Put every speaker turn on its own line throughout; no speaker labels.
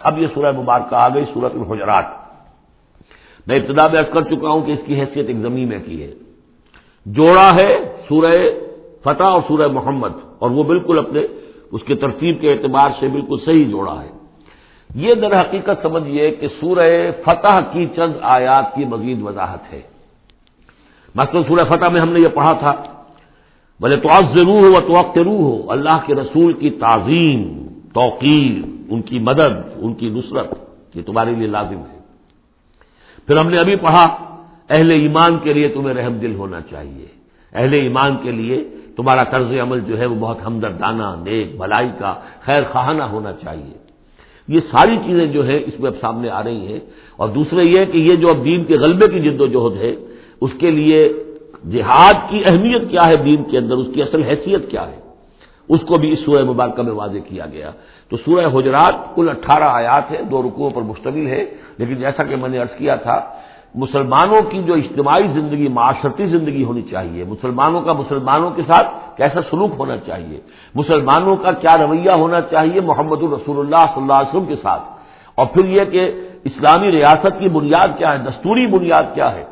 اب یہ سورہ مبارکہ آ گئی، سورت الحجرات۔ میں ابتدا میں کر چکا ہوں کہ اس کی حیثیت ایک زمین میں کی ہے۔ جوڑا ہے سورہ فتح اور سورہ محمد، اور وہ بالکل اپنے اس کے ترتیب کے اعتبار سے بالکل صحیح جوڑا ہے۔ یہ در حقیقت سمجھیے کہ سورہ فتح کی چند آیات کی مزید وضاحت ہے۔ مثلاً سورہ فتح میں ہم نے یہ پڑھا تھا بولے تو ضرور ہو تو روح ہو اللہ کے رسول کی تعظیم، توقیر۔ ان کی مدد، ان کی نصرت، یہ تمہارے لیے لازم ہے۔ پھر ہم نے ابھی پڑھا، اہل ایمان کے لیے تمہیں رحم دل ہونا چاہیے۔ اہل ایمان کے لیے تمہارا طرز عمل جو ہے وہ بہت ہمدردانہ، نیک، بھلائی کا، خیر خواہانہ ہونا چاہیے۔ یہ ساری چیزیں جو ہے اس میں اب سامنے آ رہی ہیں۔ اور دوسرے یہ کہ یہ جو اب دین کے غلبے کی جد و جہد ہے، اس کے لیے جہاد کی اہمیت کیا ہے دین کے اندر؟ اس کی اصل حیثیت کیا ہے؟ اس کو بھی اس سورہ مبارکہ میں واضح کیا گیا۔ تو سورہ حجرات کل اٹھارہ آیات ہے دو رکوعوں پر مشتمل ہے لیکن جیسا کہ میں نے عرض کیا تھا، مسلمانوں کی جو اجتماعی زندگی، معاشرتی زندگی ہونی چاہیے، مسلمانوں کا مسلمانوں کے ساتھ کیسا سلوک ہونا چاہیے، مسلمانوں کا کیا رویہ ہونا چاہیے محمد الرسول اللہ صلی اللہ علیہ وسلم کے ساتھ۔ اور پھر یہ کہ اسلامی ریاست کی بنیاد کیا ہے، دستوری بنیاد کیا ہے۔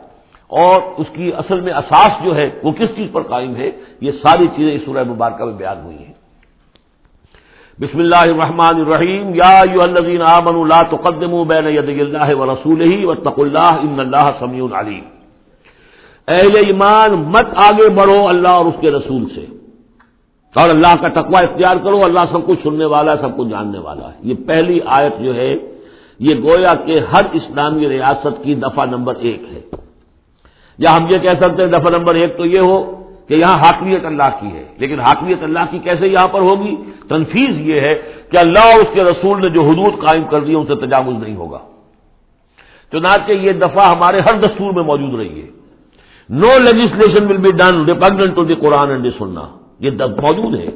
اور اس کی اصل میں اساس جو ہے وہ کس چیز پر قائم ہے؟ یہ ساری چیزیں اس سورہ مبارکہ میں بیان ہوئی ہیں۔ بسم اللہ الرحمن الرحیم۔ یا الذین آمنوا لا تقدموا بین یدی اللہ ورسولہ واتقوا اللہ ان اللہ سمیع علیم۔ اہل ایمان مت آگے بڑھو اللہ اور اس کے رسول سے۔ اور اللہ کا تقوی اختیار کرو، اللہ سب کچھ سننے والا ہے، سب کچھ جاننے والا ہے۔ یہ پہلی آیت جو ہے، یہ گویا کہ ہر اسلامی ریاست کی دفعہ نمبر ایک ہے۔ یا ہم یہ کہہ سکتے ہیں دفعہ نمبر ایک تو یہ ہو کہ یہاں حاکمیت اللہ کی ہے، لیکن حاکمیت اللہ کی کیسے یہاں پر ہوگی؟ تنفیز یہ ہے کہ اللہ اور اس کے رسول نے جو حدود قائم کر دی ان سے تجاوز نہیں ہوگا۔ چنانچہ یہ دفعہ ہمارے ہر دستور میں موجود رہی ہے۔ No legislation will be done repugnant to the Quran and Sunnah یہ موجود ہے۔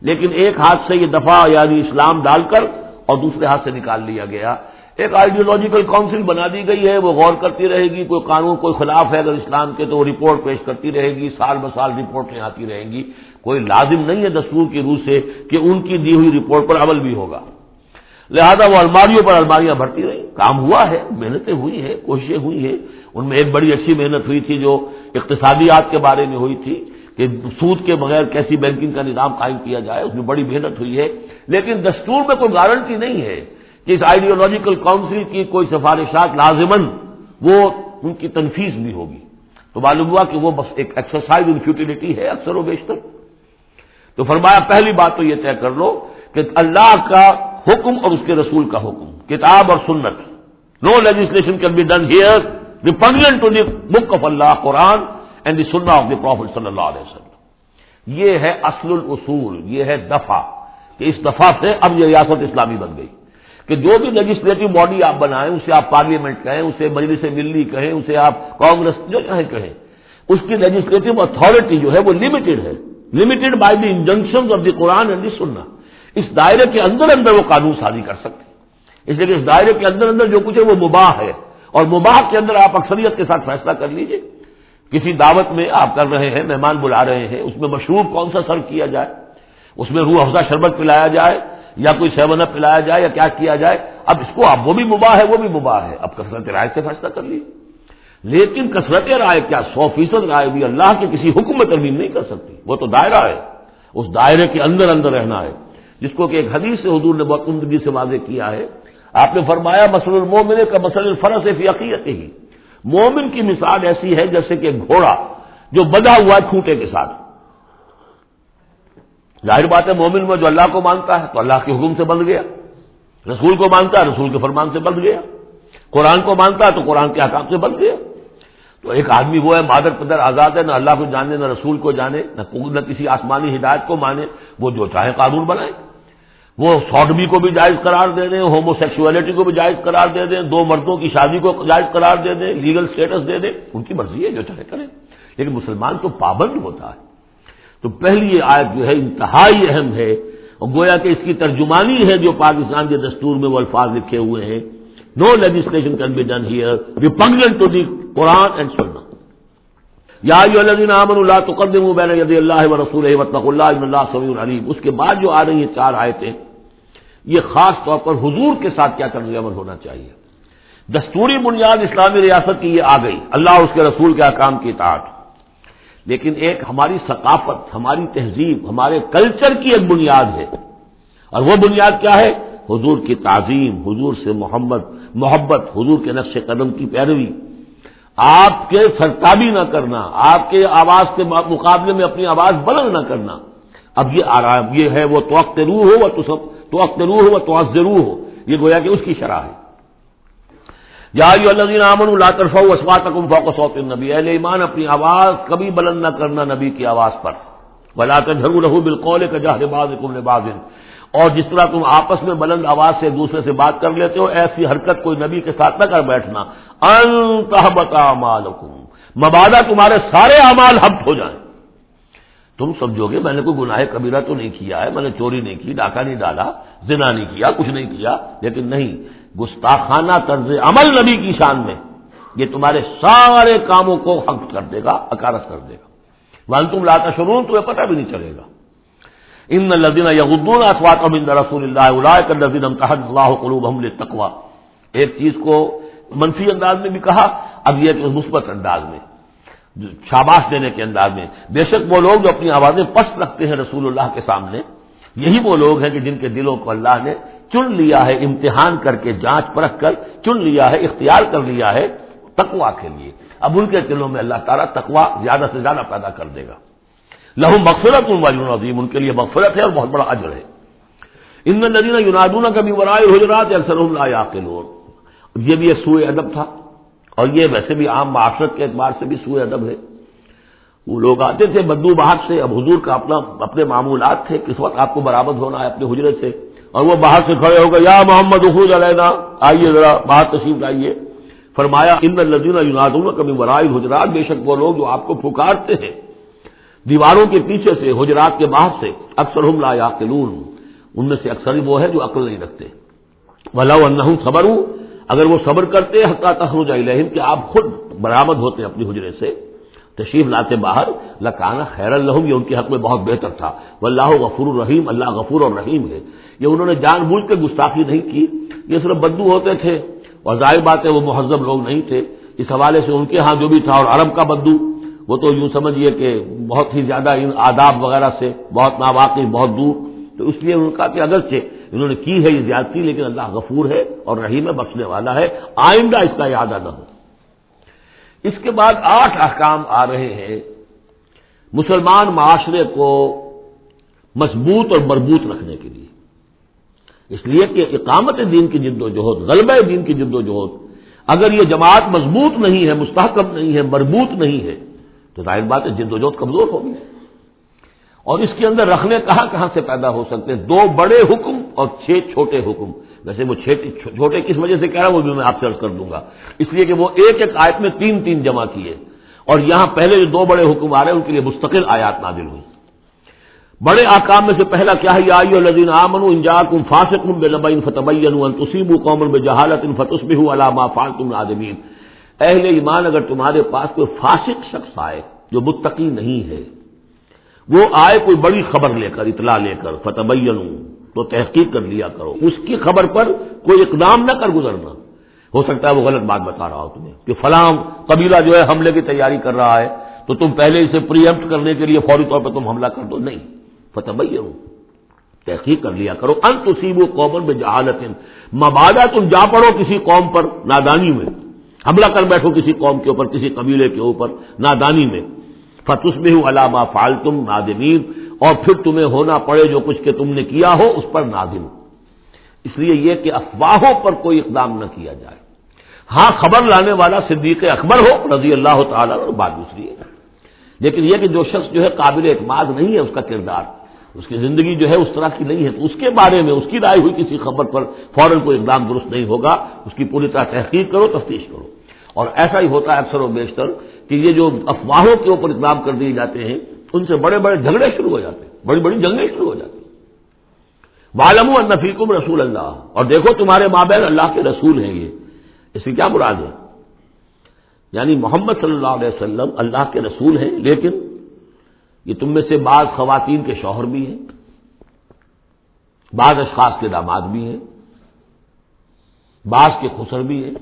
لیکن ایک ہاتھ سے یہ دفعہ یعنی اسلام ڈال کر اور دوسرے ہاتھ سے نکال لیا گیا۔ ایک آئیڈیولوجیکل کاؤنسل بنا دی گئی ہے، وہ غور کرتی رہے گی، کوئی قانون، کوئی خلاف ہے اگر اسلام کے، تو وہ رپورٹ پیش کرتی رہے گی، سال ب سال رپورٹیں آتی رہیں گی۔ کوئی لازم نہیں ہے دستور کی روح سے کہ ان کی دی ہوئی رپورٹ پر عمل بھی ہوگا۔ لہذا وہ الماریوں پر الماریاں بھرتی رہی کام ہوا ہے، محنتیں ہوئی ہیں، کوششیں ہوئی ہیں۔ ان میں ایک بڑی اچھی محنت ہوئی تھی جو اقتصادیات کے بارے میں ہوئی تھی کہ سود کے بغیر کیسی بینکنگ کا نظام قائم کیا جائے۔ اس میں بڑی محنت ہوئی ہے۔ لیکن دستور میں کوئی گارنٹی نہیں ہے۔ کہ اس آئیڈیولوجیکل کاؤنسل کی کوئی سفارشات لازمن وہ ان کی تنفیز بھی ہوگی۔ تو معلوم ہوا کہ وہ بس ایک ایکسرسائز ان فیوٹیلٹی ہے اکثر و بیشتر۔ تو فرمایا، پہلی بات تو یہ طے کر لو کہ اللہ کا حکم اور اس کے رسول کا حکم، کتاب اور سنت۔ No legislation can be done here repugnant to the book of Allah Quran and the Sunnah of the profit صلی اللہ علیہ وسلم یہ ہے اصل الاصول، یہ ہے دفاع کہ اس دفعہ سے اب یہ ریاست اسلامی بن گئی۔ کہ جو بھی لیجسلیٹو باڈی آپ بنائیں، اسے آپ پارلیمنٹ کہیں، اسے مجلس ملی کہیں، اسے آپ کانگریس جو کہیں کہیں، اس کی لیجسلیٹو اتارٹی جو ہے وہ لمیٹڈ ہے۔ Limited by the injunction of the Quran and the Sunnah اس دائرے کے اندر اندر وہ قانون سازی کر سکتے اس لیے کہ اس دائرے کے اندر اندر جو کچھ ہے وہ مباح ہے۔ اور مباح کے اندر آپ اکثریت کے ساتھ فیصلہ کر لیجیے۔ کسی دعوت میں آپ کر رہے ہیں، مہمان بلا رہے ہیں، اس میں مشروب کون سا سرو کیا جائے؟ اس میں روح افزا شربت پلایا جائے۔ یا کوئی سیون اپ پلایا جائے یا کیا کیا جائے، اب اس کو، اب وہ بھی مباح ہے، وہ بھی مباح ہے۔ اب کثرت رائے سے فیصلہ کر لی۔ لیکن کثرت رائے کیا؟ سو فیصد رائے بھی اللہ کے کسی حکم میں ترمیم نہیں کر سکتی۔ وہ تو دائرہ ہے۔ اس دائرے کے اندر اندر رہنا ہے۔ جس کو کہ ایک حدیث سے حضور نے بہت عمدگی سے واضح کیا ہے۔ آپ نے فرمایا مسل المومن کا مسل الفرس فی عقیت ہی مومن کی مثال ایسی ہے جیسے کہ گھوڑا جو بدا ہوا ہے کھوٹے کے ساتھ۔ ظاہر بات ہے مومن میں جو اللہ کو مانتا ہے تو اللہ کے حکم سے بند گیا۔ رسول کو مانتا ہے رسول کے فرمان سے بند گیا۔ قرآن کو مانتا ہے تو قرآن کے حکام سے بند گیا۔ تو ایک آدمی وہ ہے، مادر پدر آزاد ہے، نہ اللہ کو جانے، نہ رسول کو جانے، نہ نہ کسی آسمانی ہدایت کو مانے، وہ جو چاہے قانون بنائے۔ وہ سوڈمی کو بھی جائز قرار دے دیں ہومو سیکسولیٹی کو بھی جائز قرار دے دیں، دو مردوں کی شادی کو جائز قرار دے دیں لیگل سٹیٹس دے دیں، ان کی مرضی ہے جو چاہے کریں۔ لیکن مسلمان تو پابند ہوتا ہے۔ تو پہلی یہ آیت جو ہے، انتہائی اہم ہے، اور گویا کہ اس کی ترجمانی ہے جو پاکستان کے دستور میں وہ الفاظ لکھے ہوئے ہیں۔ No legislation can be done here repugnant to the Quran and Sunnah یا امن اللہ تو قدم بین اللہ و رسول وطن اللہ اللہ سمی العلیم اس کے بعد جو آ رہی ہیں چار آیتیں، یہ خاص طور پر حضور کے ساتھ کیا طرز عمل ہونا چاہیے۔ دستوری بنیاد اسلامی ریاست کی یہ آ گئی۔ اللہ اس کے رسول کے احکام کی اطاعت۔ لیکن ایک ہماری ثقافت، ہماری تہذیب، ہمارے کلچر کی ایک بنیاد ہے۔ اور وہ بنیاد کیا ہے؟ حضور کی تعظیم، حضور سے محمد، محبت، حضور کے نقش قدم کی پیروی۔ آپ کے سرتابی نہ کرنا، آپ کے آواز کے مقابلے میں اپنی آواز بلند نہ کرنا۔ اب یہ آرام، یہ ہے، وہ توقت روح ہو، وہ تو سب روح ہو، وہ تو ضرور ہو۔ یہ گویا کہ اس کی شرح ہے۔ یا الدین امن اللہ طرف اسمات فوق صوت نبی اہل ایمان، اپنی آواز کبھی بلند نہ کرنا نبی کی آواز پر۔ بلا کر جھرو رہو بالقول کا جہاں باز اور جس طرح تم آپس میں بلند آواز سے ایک دوسرے سے بات کر لیتے ہو، ایسی حرکت کوئی نبی کے ساتھ نہ کر بیٹھنا۔ انتہبتا مالکم۔ مبادہ تمہارے سارے اعمال حبت ہو جائیں۔ تم سمجھو گے میں نے کوئی گناہ کبیرہ تو نہیں کیا ہے، میں نے چوری نہیں کی، ڈاکہ نہیں ڈالا، زنا نہیں کیا، کچھ نہیں کیا، لیکن نہیں، گستاخانہ طرز عمل نبی کی شان میں یہ تمہارے سارے کاموں کو حق کر دے گا اکارت کر دے گا۔ ون تم لاتا شروع تمہیں پتہ بھی نہیں چلے گا۔ ان لدین یغدون اسوات امن رسول اللہ کر لذین امتحد اللہ قلوب ہم تقوا ایک چیز کو منفی انداز میں بھی کہا، اب یہ کہ مثبت انداز میں۔ شاباش دینے کے انداز میں۔ بے شک وہ لوگ جو اپنی آوازیں پست رکھتے ہیں رسول اللہ کے سامنے، یہی وہ لوگ ہیں کہ جن کے دلوں کو اللہ نے چن لیا ہے، امتحان کر کے جانچ پرکھ کر چن لیا ہے، اختیار کر لیا ہے تقوا کے لیے۔ اب ان کے دلوں میں اللہ تعالیٰ تقوا زیادہ سے زیادہ پیدا کر دے گا۔ لہو مغفرت عظیم، ان کے لیے مغفرت ہے اور بہت بڑا اجر ہے۔ ان ندینہ یونادون کبھی ورائے حجرات اکثر اللہ کے یہ بھی ایک سوئے ادب تھا۔ اور یہ ویسے بھی عام معاشرت کے اعتبار سے بھی سوئے ادب ہے۔ وہ لوگ آتے تھے بدو باہر سے، اب حضور کا اپنا، اپنے معمولات تھے، کس وقت آپ کو برآمد ہونا ہے اپنے حجرے سے، اور وہ باہر سے کھڑے ہو گئے، یا محمد حفوظ علینا، آئیے ذرا باہر تشریف لائیے۔ فرمایا، ان لدینہ یونادون کبھی ورائے حجرات بے شک وہ لوگ جو آپ کو پکارتے ہیں۔ دیواروں کے پیچھے سے، حجرات کے باہر سے اکثر ہم لا یا ان میں سے اکثر وہ ہے جو عقل نہیں رکھتے۔ ولا خبر ہوں اگر وہ صبر کرتے حقا تخرج الہم کہ آپ خود برآمد ہوتے اپنی حجرے سے، تشریف لاتے باہر، لکانا خیر الحم یہ ان کے حق میں بہت بہتر تھا۔ وہ اللہ غفور الرحیم، اللہ غفور اور رحیم ہے۔ یہ انہوں نے جان بوجھ کے گستاخی نہیں کی، یہ صرف بدو ہوتے تھے۔ اور ظاہر بات ہے، وہ مہذب لوگ نہیں تھے۔ اس حوالے سے ان کے ہاں جو بھی تھا، اور عرب کا بدو وہ تو یوں سمجھیے کہ بہت ہی زیادہ ان آداب وغیرہ سے، بہت ناواقی بہت دور۔ تو اس لیے ان کا کہ اگرچہ انہوں نے کی ہے یہ زیادتی، لیکن اللہ غفور ہے اور رحیم بخشنے والا ہے۔ آئندہ اس کا یاد نہ ہو۔ اس کے بعد آٹھ احکام آ رہے ہیں۔ مسلمان معاشرے کو مضبوط اور مربوط رکھنے کے لیے۔ اس لیے کہ اقامت دین کی جد و جہد، غلبہ دین کی جد و جہد، اگر یہ جماعت مضبوط نہیں ہے، مستحکم نہیں ہے، مربوط نہیں ہے، تو ظاہر بات ہے جد و جہد کمزور ہوگی۔ اور اس کے اندر رکھنے کہاں کہاں سے پیدا ہو سکتے ہیں؟ دو بڑے حکم اور چھ چھوٹے حکم۔ ویسے وہ چھوٹے کس وجہ سے کہہ رہا ہوں وہ بھی میں آپ سے عرض کر دوں گا۔ اس لیے کہ وہ ایک ایک آیت میں تین تین جمع کیے۔ اور یہاں پہلے جو دو بڑے حکم آ رہے ہیں، ان کے لیے مستقل آیات نازل ہوئی۔ بڑے آکام میں سے پہلا کیا ہے؟ آئی الدین آمن انجا کم فاسق فتبین قومن میں جہالت ان فتس بھی ہوں علامہ فالتم نادمین اہل ایمان، اگر تمہارے پاس کوئی فاسق شخص آئے جو متقی نہیں ہے وہ آئے کوئی بڑی خبر لے کر، اطلاع لے کر فتح تو تحقیق کر لیا کرو۔ اس کی خبر پر کوئی اقدام نہ کر گزرنا۔ ہو سکتا ہے وہ غلط بات بتا رہا ہو تمہیں کہ فلاں قبیلہ جو ہے حملے کی تیاری کر رہا ہے، تو تم پہلے اسے پریمپٹ کرنے کے لیے فوری طور پر تم حملہ کر دو۔ نہیں۔ فتح تحقیق کر لیا کرو۔ انتسیب و قومن میں جہالت مبادہ تم جا پڑو کسی قوم پر، نادانی میں۔ حملہ کر بیٹھو کسی قوم کے اوپر، کسی قبیلے کے اوپر، نادانی میں۔ فتس میں ہوں علامہ فالتم نادمین اور پھر تمہیں ہونا پڑے جو کچھ کہ تم نے کیا ہو اس پر نادم۔ اس لیے یہ کہ افواہوں پر کوئی اقدام نہ کیا جائے۔ ہاں خبر لانے والا صدیق اکبر ہو، رضی اللہ تعالیٰ اور بات دوسری ہے۔ لیکن یہ کہ جو شخص جو ہے قابل اعتماد نہیں ہے اس کا کردار، اس کی زندگی جو ہے اس طرح کی نہیں ہے، تو اس کے بارے میں، اس کی رائے ہوئی کسی خبر پر فوراً کوئی اقدام درست نہیں ہوگا۔ اس کی پوری طرح تحقیق کرو، تفتیش کرو۔ اور ایسا ہی ہوتا ہے اکثر و بیشتر کہ یہ جو افواہوں کے اوپر اقدام کر دیے جاتے ہیں، ان سے بڑے بڑے جھگڑے شروع ہو جاتے ہیں، بڑی بڑی جنگیں شروع ہو جاتی والم النفیقم رسول اللہ اور دیکھو تمہارے مابین اللہ کے رسول ہیں یہ۔ اس کی کیا مراد ہے؟ یعنی محمد صلی اللہ علیہ وسلم اللہ کے رسول ہیں، لیکن یہ تم میں سے بعض خواتین کے شوہر بھی ہیں، بعض اشخاص کے داماد بھی ہیں، بعض کے خسر بھی ہیں۔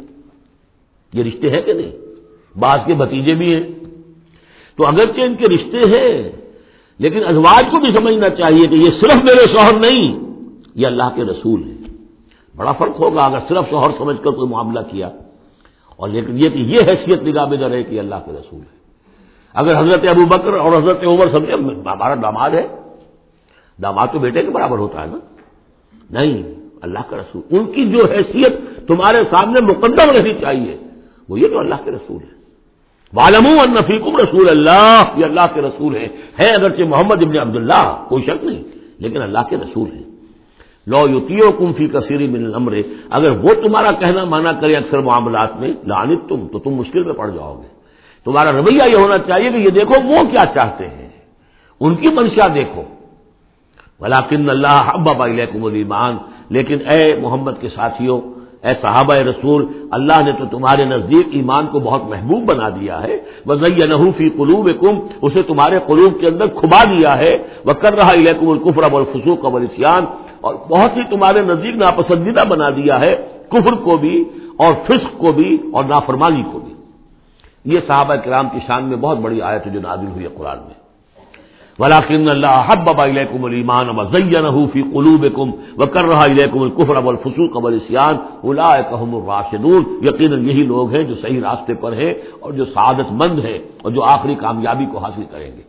یہ رشتے ہیں کہ نہیں؟ بعض کے بھتیجے بھی ہیں۔ تو اگرچہ ان کے رشتے ہیں، لیکن ازواج کو بھی سمجھنا چاہیے کہ یہ صرف میرے شوہر نہیں، یہ اللہ کے رسول ہیں۔ بڑا فرق ہوگا اگر صرف شوہر سمجھ کر کوئی معاملہ کیا۔ اور لیکن یہ کہ یہ حیثیت نگاہ میں نہ رہے کہ اللہ کے رسول ہے اگر حضرت ابو بکر اور حضرت عمر سمجھے ہمارا داماد ہے۔ داماد تو بیٹے کے برابر ہوتا ہے نا۔ نہیں، اللہ کا رسول۔ ان کی جو حیثیت تمہارے سامنے مقدم رہنی چاہیے، وہ یہ تو اللہ کے رسول ہے والم النفیقم رسول اللہ یہ اللہ کے رسول ہے ہے اگرچہ محمد ابن عبداللہ، کوئی شک نہیں، لیکن اللہ کے رسول ہے لو یوتیو کم فی کثیری من الامر اگر وہ تمہارا کہنا مانا کرے اکثر معاملات میں لانت تم تو تم مشکل میں پڑ جاؤ گے۔ تمہارا رویہ یہ ہونا چاہیے کہ یہ دیکھو، وہ کیا چاہتے ہیں؟ ان کی منشا دیکھو۔ ولاکن اللہ ابا المان لیکن اے محمد کے ساتھیوں اے صحابہ رسول، اللہ نے تو تمہارے نزدیک ایمان کو بہت محبوب بنا دیا ہے۔ وزی نحوفی قلوب کم اسے تمہارے قلوب کے اندر کھبا دیا ہے۔ وہ کر رہا الیکم القفر اب الفسوق اب السیان اور بہت ہی تمہارے نزدیک ناپسندیدہ بنا دیا ہے کفر کو بھی اور فسق کو بھی اور نافرمانی کو بھی۔ یہ صحابہ کرام کی شان میں بہت بڑی آیت جو نازل ہوئی ہے قرآن میں۔ ولاکن اللہ حب علیکم المان فی قلوب کم و کر رہا علیکم القفر اب الفسوق اب الراشدون یقیناً یہی لوگ ہیں جو صحیح راستے پر ہیں اور جو سعادت مند ہیں اور جو آخری کامیابی کو حاصل کریں گے۔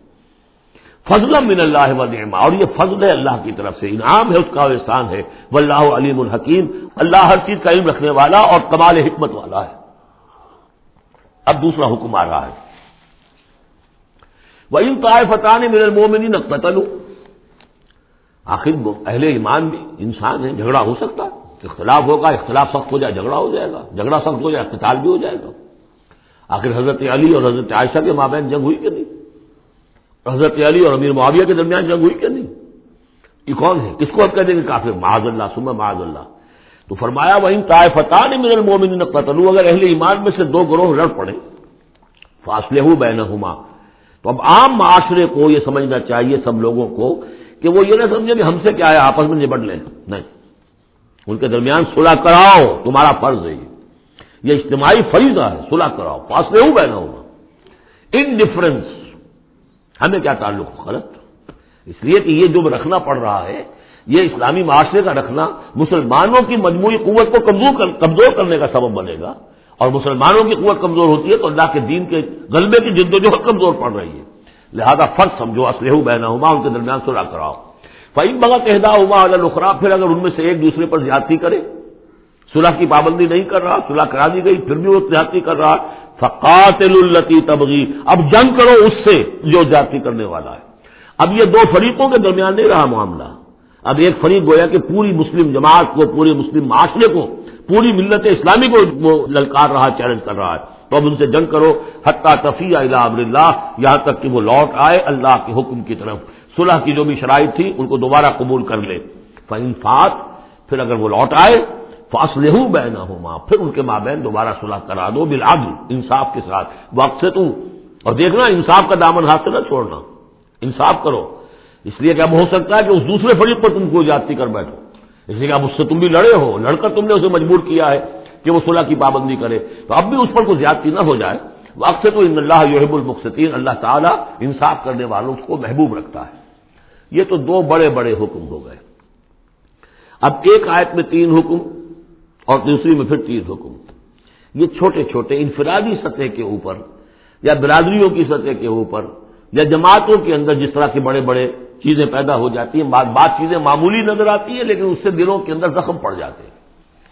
فضل من اللہ و اور یہ فضل ہے اللہ کی طرف سے، انعام ہے اس کا احسان ہے۔ واللہ علیم الحکیم اللہ ہر چیز کا علم رکھنے والا اور کمال حکمت والا ہے۔ اب دوسرا حکم آ رہا ہے۔ وہ ان طائفتان من المومنین قتل آخر اہل ایمان بھی انسان ہے جھگڑا ہو سکتا ہے۔ اختلاف ہوگا، اختلاف سخت ہو جائے، جھگڑا ہو جائے گا۔ جھگڑا سخت ہو جائے قتال بھی ہو جائے گا۔ آخر حضرت علی اور حضرت عائشہ کے مابین جنگ ہوئی کہ نہیں؟ حضرت علی اور امیر معاویہ کے درمیان جنگ ہوئی کہ نہیں؟ یہ کون ہے؟ کس کو اب کہہ دیں گے؟ کافی معاذ اللہ سما معاذ اللہ۔ تو فرمایا وہ طائے فتح نے میرے مومن قتل اگر اہل ایمان میں سے دو گروہ لڑ پڑے فاصلے ہو بین تو اب عام معاشرے کو یہ سمجھنا چاہیے سب لوگوں کو کہ وہ یہ نہ سمجھے کہ ہم سے کیا ہے، آپس میں نبٹ لیں۔ نہیں۔ ان کے درمیان صلح کراؤ، تمہارا فرض ہے یہ۔ اجتماعی فریضہ ہے، صلح کراؤ۔ فاصلے ہو بہنا ہوگا ان ڈفرینس ہمیں کیا تعلق؟ غلط۔ اس لیے کہ یہ جو رکھنا پڑ رہا ہے، یہ اسلامی معاشرے کا رکھنا مسلمانوں کی مجموعی قوت کو کمزور کرنے کا سبب بنے گا۔ اور مسلمانوں کی قوت کمزور ہوتی ہے تو اللہ کے دین کے غلبے کی جد و جہد کمزور پڑ رہی ہے۔ لہذا فرض سمجھو اسلحہ بہنا ہوا ان کے درمیان سرا کراؤ۔ فعیم بغت عہدہ ہوا الخرا پھر اگر ان میں سے ایک دوسرے پر زیادتی کرے، صلح کی پابندی نہیں کر رہا، صلح کرا دی گئی، پھر بھی وہ زیادتی کر رہا فقات التی تبغی اب جنگ کرو اس سے جو زیادتی کرنے والا ہے۔ اب یہ دو فریقوں کے درمیان نہیں رہا معاملہ۔ اب ایک فریق گویا کہ پوری مسلم جماعت کو، پورے مسلم معاشرے کو پوری ملت اسلامی کو وہ للکار رہا چیلنج کر رہا ہے۔ تو اب ان سے جنگ کرو۔ حتیٰ تفیع امر اللہ، یہاں تک کہ وہ لوٹ آئے اللہ کے حکم کی طرف۔ صلح کی جو بھی شرائط تھی، ان کو دوبارہ قبول کر لے۔ فنفات پھر اگر وہ لوٹ آئے فاصلے ہوں بہ نہ ہو ماں پھر ان کے ماں بہن دوبارہ صلح کرا دو بالعدل، انصاف کے ساتھ۔ وقت سے تم اور دیکھنا، انصاف کا دامن ہاتھ سے نہ چھوڑنا۔ انصاف کرو۔ اس لیے کہ اب ہو سکتا ہے کہ اس دوسرے فریق پر تم کو جاتی کر بیٹھو۔ اس لیے اب اس سے تم بھی لڑے ہو، لڑ کر تم نے اسے مجبور کیا ہے کہ وہ صلح کی پابندی کرے۔ تو اب بھی اس پر کوئی زیادتی نہ ہو جائے۔ وقت سے تو ان اللہ یحب المقصین اللہ تعالیٰ انصاف کرنے والوں کو محبوب رکھتا ہے۔ یہ تو دو بڑے بڑے حکم ہو گئے۔ اب ایک آیت میں تین حکم اور دوسری میں پھر تین حکم۔ یہ چھوٹے چھوٹے انفرادی سطح کے اوپر یا برادریوں کی سطح کے اوپر یا جماعتوں کے اندر جس طرح کے بڑے بڑے چیزیں پیدا ہو جاتی ہیں بات بات چیزیں معمولی نظر آتی ہیں، لیکن اس سے دلوں کے اندر زخم پڑ جاتے ہیں۔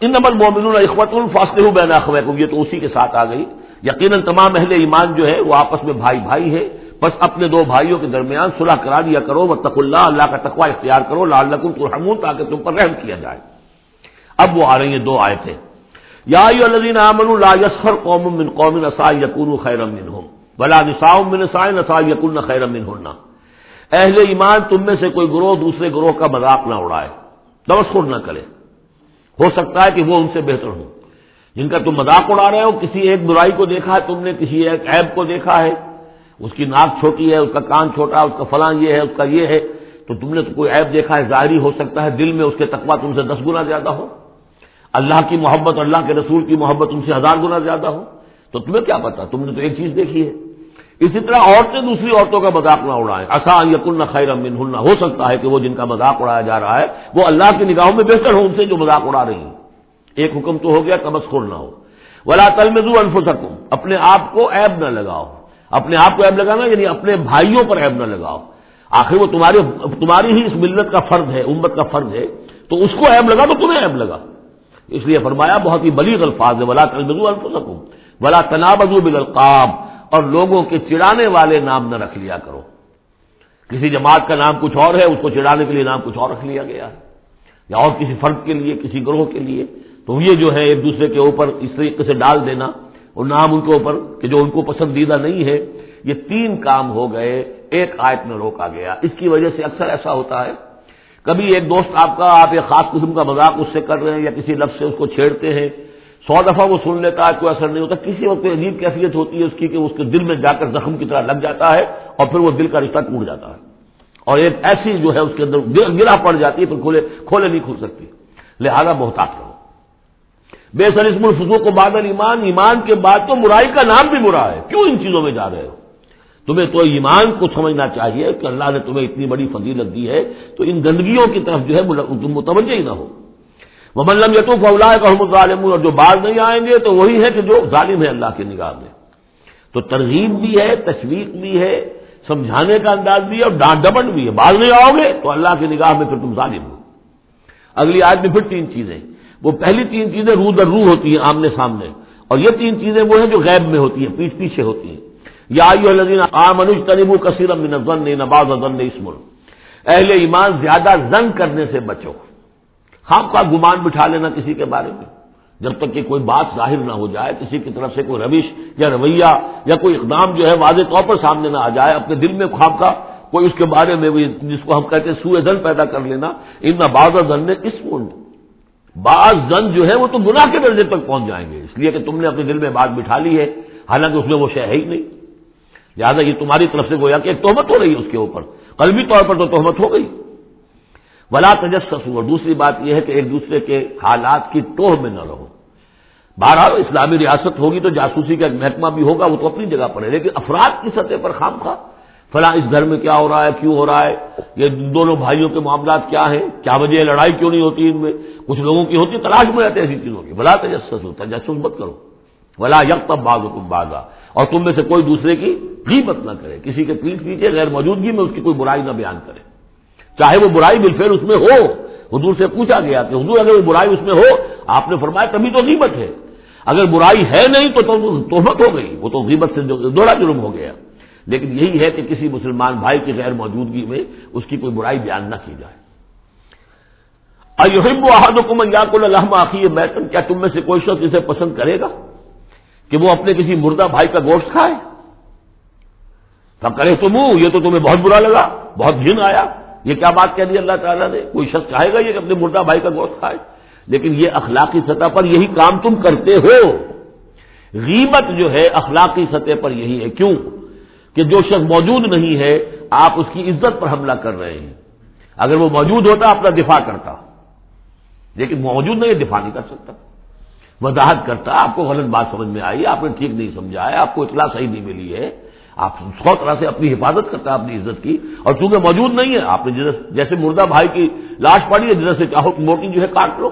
ان نمبر مومن اخوت الفاصل بین اخویکم، یہ تو اسی کے ساتھ آ گئی۔ یقیناً تمام اہل ایمان جو ہے، وہ آپس میں بھائی بھائی ہے بس اپنے دو بھائیوں کے درمیان صلح کرا دیا کرو و اللہ اللہ کا تقوی اختیار کرو لال لکم ترحمون، تاکہ تم پر رحم کیا جائے۔ اب وہ آ رہی ہیں دو آئے تھے یا الذین آمنوا لا یسخر قوم من قوم اسا یکونوا خیرا منهم ولا نساء من نساء اسا یکون خیرا منهن اہل ایمان تم میں سے کوئی گروہ دوسرے گروہ کا مذاق نہ اڑائے تمسخر نہ کرے۔ ہو سکتا ہے کہ وہ ان سے بہتر ہوں۔ جن کا تم مذاق اڑا رہے ہو، کسی ایک برائی کو دیکھا ہے تم نے، کسی ایک عیب کو دیکھا ہے، اس کی ناک چھوٹی ہے، اس کا کان چھوٹا ہے، اس کا فلاں یہ ہے، اس کا یہ ہے، تو تم نے تو کوئی عیب دیکھا ہے، ظاہری ہو سکتا ہے دل میں اس کے تقوا تم سے دس گنا زیادہ ہو۔ اللہ کی محبت، اللہ کے رسول کی محبت تم سے ہزار گنا زیادہ ہو۔ تو تمہیں کیا پتا؟ تم نے تو ایک چیز دیکھی ہے۔ اسی طرح عورتیں دوسری عورتوں کا مذاق نہ اڑائیں۔ آسان یقن خیر امن ہلنا ہو سکتا ہے کہ وہ جن کا مذاق اڑایا جا رہا ہے، وہ اللہ کی نگاہوں میں بہتر ہو ان سے جو مذاق اڑا رہی ہیں۔ ایک حکم تو ہو گیا کمس خور نہ ہو۔ ولا تل میں انف سکوں اپنے آپ کو ایب نہ لگاؤ۔ اپنے آپ کو ایب لگانا یعنی اپنے بھائیوں پر ایب نہ لگاؤ۔ آخر وہ تمہاری تمہاری ہی اس ملت کا فرض ہے، امت کا فرض ہے، تو اس کو ایب لگا تو تمہیں ایب لگا۔ اس لیے فرمایا، بہت ہی بلیغ الفاظ ہے، ولا تل میں سکوں ولا تنابزو بالقاب اور لوگوں کے چڑانے والے نام نہ رکھ لیا کرو۔ کسی جماعت کا نام کچھ اور ہے، اس کو چڑانے کے لیے نام کچھ اور رکھ لیا گیا۔ ہے یا اور کسی فرد کے لیے، کسی گروہ کے لیے۔ تو یہ جو ہے، ایک دوسرے کے اوپر اس طریقے سے ڈال دینا۔ اور نام ان کے اوپر کہ جو ان کو پسندیدہ نہیں ہے۔ یہ تین کام ہو گئے۔ ایک آیت میں روکا گیا۔ اس کی وجہ سے اکثر ایسا ہوتا ہے۔ کبھی ایک دوست آپ کا، آپ ایک خاص قسم کا مذاق اس سے کر رہے ہیں یا کسی لفظ سے اس کو چھیڑتے ہیں۔ سو دفعہ وہ سن لیتا ہے، کوئی اثر نہیں ہوتا۔ کسی وقت عجیب کیفیت ہوتی ہے اس کی کہ اس کے دل میں جا کر زخم کی طرح لگ جاتا ہے اور پھر وہ دل کا رشتہ ٹوٹ جاتا ہے۔ اور ایک ایسی جو ہے اس کے اندر گرا پڑ جاتی ہے، پھر کھولے کھولے نہیں کھل سکتی۔ لہذا محتاط کرو بے سر اسم الفضو کو بادل ایمان ایمان کے بعد تو برائی کا نام بھی برا ہے۔ کیوں ان چیزوں میں جا رہے ہو؟ تمہیں تو ایمان کو سمجھنا چاہیے کہ اللہ نے تمہیں اتنی بڑی فضیلت دی ہے تو ان گندگیوں کی طرف جو ہے متوجہ ہی نہ ہو۔ مملم یتوف اللہ کا ظالم اور جو باز نہیں آئیں گے تو وہی ہے کہ جو ظالم ہے اللہ کی نگاہ میں۔ تو ترغیب بھی ہے، تشویق بھی ہے، سمجھانے کا انداز بھی ہے اور ڈانٹ ڈبٹ بھی ہے۔ باز نہیں آؤ گے تو اللہ کی نگاہ میں پھر تم ظالم ہو۔ اگلی آج میں پھر تین چیزیں۔ وہ پہلی تین چیزیں رو در روح ہوتی ہیں آمنے سامنے، اور یہ تین چیزیں وہ ہیں جو غیب میں ہوتی ہیں، پیچھ پیچھے ہوتی ہیں۔ یا منوج تنبو کثیر نباز اسم۔ اہل ایمان زیادہ زن کرنے سے بچو۔ خام کا گمان بٹھا لینا کسی کے بارے میں۔ جب تک کہ کوئی بات ظاہر نہ ہو جائے، کسی کی طرف سے کوئی روش یا رویہ یا کوئی اقدام جو ہے واضح طور پر سامنے نہ آ جائے، اپنے دل میں خواب کا، کوئی اس کے بارے میں بھی جس کو ہم کہتے ہیں سوئے زن پیدا کر لینا۔ ان باز زن نے اس بعض زن جو ہے وہ تو گناہ کے درجے تک پہنچ جائیں گے۔ اس لیے کہ تم نے اپنے دل میں بات بٹھا لی ہے۔ حالانکہ اس میں وہ شے ہے ہی نہیں۔ لہٰذا یہ تمہاری طرف سے گویا کہ ایک تہمت ہو رہی ہے اس کے اوپر۔ قلبی طور پر تو تہمت ہو گئی۔ ولا تجسس اور دوسری بات یہ ہے کہ ایک دوسرے کے حالات کی ٹوہ میں نہ رہو۔ بہرحال اسلامی ریاست ہوگی تو جاسوسی کا ایک محکمہ بھی ہوگا، وہ تو اپنی جگہ پر ہے، لیکن افراد کی سطح پر خام خواہ۔ فلاں اس گھر میں کیا ہو رہا ہے، کیوں ہو رہا ہے، یہ دونوں بھائیوں کے معاملات کیا ہیں، کیا وجہ لڑائی کیوں نہیں ہوتی ان میں؟ کچھ لوگوں کی ہوتی تلاش میں رہتے ایسی چیزوں کی۔ بلا تجسس ہو تجسس مت کرو۔ بلا یک تب باز حکم بازا اور تم میں سے کوئی دوسرے کی غیبت نہ کرے، کسی کے پیٹ پیچھے غیر موجودگی میں اس کی کوئی برائی نہ بیان کرے۔ چاہے وہ برائی بالفیر اس میں ہو، حضور سے پوچھا گیا کہ حضور اگر وہ برائی اس میں ہو، آپ نے فرمایا تبھی تو غیبت ہے۔ اگر برائی ہے نہیں تو توحمت ہو گئی، وہ تو غیبت سے دوڑا جرم ہو گیا۔ لیکن یہی ہے کہ کسی مسلمان بھائی کی غیر موجودگی میں اس کی کوئی برائی بیان نہ کی جائے۔ احب احد حکم یا کو آخی بیٹن، کیا تم میں سے کوئی شخص اسے پسند کرے گا کہ وہ اپنے کسی مردہ بھائی کا گوشت کھائے؟ کرے تم یہ تو تمہیں بہت برا لگا، بہت گن آیا۔ یہ کیا بات کہہ دی اللہ تعالیٰ نے؟ کوئی شخص چاہے گا یہ کہ اپنے مردہ بھائی کا گوشت کھائے؟ لیکن یہ اخلاقی سطح پر یہی کام تم کرتے ہو۔ غیبت جو ہے اخلاقی سطح پر یہی ہے۔ کیوں؟ کہ جو شخص موجود نہیں ہے، آپ اس کی عزت پر حملہ کر رہے ہیں۔ اگر وہ موجود ہوتا، اپنا دفاع کرتا۔ لیکن موجود نہیں، دفاع نہیں کر سکتا۔ وضاحت کرتا، آپ کو غلط بات سمجھ میں آئی، آپ نے ٹھیک نہیں سمجھا ہے آپ کو اطلاع صحیح نہیں ملی ہے۔ آپ سو طرح سے اپنی حفاظت کرتا ہے اپنی عزت کی، اور چونکہ موجود نہیں ہے آپ نے جیسے مردہ بھائی کی لاش پڑی ہے، جیسے چاہو موٹی جو ہے، کاٹ لو۔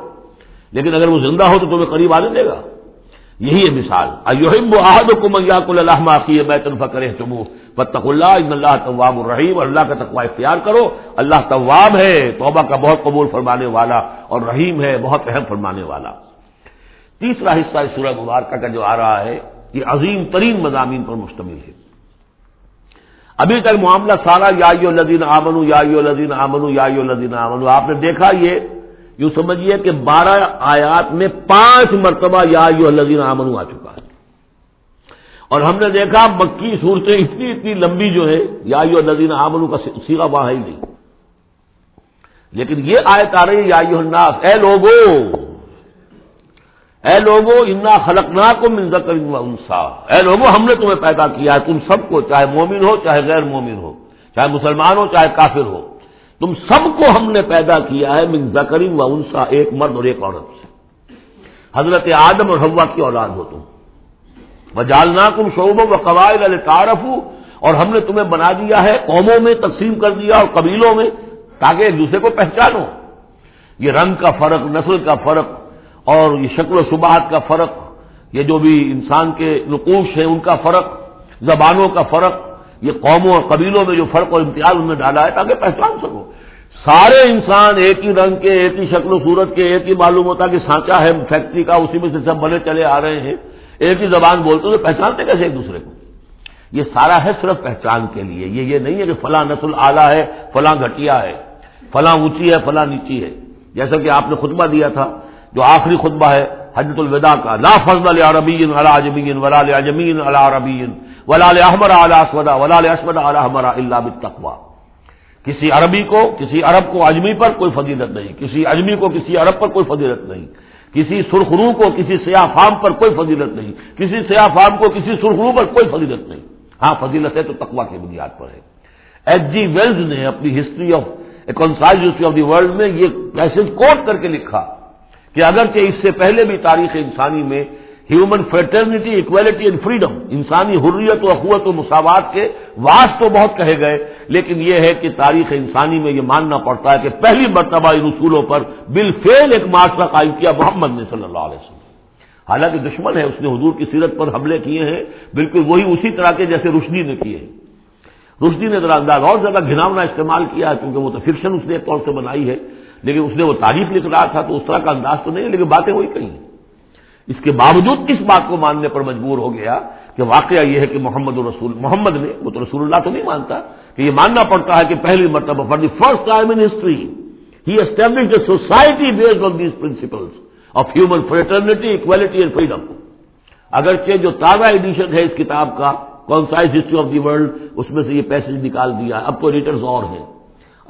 لیکن اگر وہ زندہ ہو تو تمہیں قریب آنے دے گا۔ یہی ہے مثال۔ ایوہم آحد کو منگیا اللہ معافی ہے میں تنفا کرے تم فتق اللہ، ان اللہ طواب الرحیم، اور اللہ کا تقوا اختیار کرو۔ اللہ طواب ہے، توبہ کا بہت قبول فرمانے والا، اور رحیم ہے، بہت اہم فرمانے والا۔ تیسرا حصہ اس سورہ مبارکہ کا جو آ رہا ہے، یہ عظیم ترین مضامین پر مشتمل ہے۔ ابھی تک معاملہ سارا یا لدین آمن یا لدین آمن یا لدین آمن آپ نے دیکھا یہ، یوں سمجھیے کہ بارہ آیات میں پانچ مرتبہ یا لدین آمن آ چکا ہے۔ اور ہم نے دیکھا مکی صورتیں اتنی اتنی لمبی جو ہے یا لدین آمن کا سیرا وہاں ہی۔ نہیں لیکن یہ آیت آ رہی ہے، یا الناس، اے لوگوں اے لوگو، انا خلقنا کو منظر انسا اے لوگو، ہم نے تمہیں پیدا کیا ہے، تم سب کو، چاہے مومن ہو، چاہے غیر مومن ہو، چاہے مسلمان ہو، چاہے کافر ہو۔ تم سب کو ہم نے پیدا کیا ہے من زکریم و انسا ایک مرد اور ایک عورت سے۔ حضرت آدم اور ہوا کی اولاد ہو تم۔ وہ کم شعبوں و قواعد تعارف اور ہم نے تمہیں بنا دیا ہے، قوموں میں تقسیم کر دیا اور قبیلوں میں، تاکہ ایک دوسرے کو پہچانو۔ یہ رنگ کا فرق، نسل کا فرق اور یہ شکل و شبہات کا فرق، یہ جو بھی انسان کے نقوش ہیں ان کا فرق، زبانوں کا فرق، یہ قوموں اور قبیلوں میں جو فرق اور امتیاز ان میں ڈالا ہے، تاکہ پہچان سکو۔ سارے انسان ایک ہی رنگ کے، ایک ہی شکل و صورت کے، ایک ہی معلوم ہوتا کہ سانچا ہے، فیکٹری کا، اسی میں سے سب بنے چلے آ رہے ہیں۔ ایک ہی زبان بولتے تو پہچانتے کیسے ایک دوسرے کو؟ یہ سارا ہے صرف پہچان کے لیے۔ یہ یہ نہیں ہے کہ فلاں نسل آلہ ہے، فلاں گھٹیا ہے، فلاں اونچی ہے، فلاں نیچی ہے۔ جیسا کہ آپ نے خطبہ دیا تھا جو آخری خطبہ ہے حجت الوداع کا۔ لا فضل عربی ولا عجمین ولا عجمین علی عربین ولا احمر اعلی اسودا ولا اسود اعلی ہمارا اللہ بالتقوا کسی عربی کو، کسی عرب کو اجمی پر کوئی فضیلت نہیں۔ کسی اجمی کو، کسی عرب پر کوئی فضیلت نہیں۔ کسی سرخرو کو، کسی سیاہ فام پر کوئی فضیلت نہیں۔ کسی سیاہ فام کو، کسی سرخرو پر کوئی فضیلت نہیں۔ ہاں فضیلت ہے تو تقوا کی بنیاد پر ہے۔ ایچ جی ویلز نے اپنی History of History of the World میں یہ میسج کوٹ کر کے لکھا۔ کہ اگرچہ اس سے پہلے بھی تاریخ انسانی میں human fraternity equality and freedom انسانی حریت و اخوت و مساوات کے واس تو بہت کہے گئے، لیکن یہ ہے کہ تاریخ انسانی میں یہ ماننا پڑتا ہے کہ پہلی مرتبہ ان اصولوں پر بل فیل ایک معاشرہ قائم کیا محمد نے صلی اللہ علیہ وسلم۔ حالانکہ دشمن ہے، اس نے حضور کی سیرت پر حملے کیے ہیں، بالکل وہی اسی طرح کے جیسے روشنی نے کیے روشنی نے ذرا انداز اور زیادہ گھناونا استعمال کیا، کیونکہ وہ تو فکشن اس نے ایک طور سے بنائی ہے۔ لیکن اس نے وہ تاریخ لکھ رہا تھا تو اس طرح کا انداز تو نہیں ہے، لیکن باتیں وہی کہیں۔ اس کے باوجود کس بات کو ماننے پر مجبور ہو گیا کہ واقعہ یہ ہے کہ محمد رسول محمد نے، وہ تو رسول اللہ تو نہیں مانتا، کہ یہ ماننا پڑتا ہے کہ پہلی مرتبہ for the first time in history he establish a society based on these principles of human fraternity equality and freedom اگرچہ جو تازہ ایڈیشن ہے اس کتاب کا Concise History of the World اس میں سے یہ پیسج نکال دیا۔ اب تو ایڈیٹرز اور ہیں۔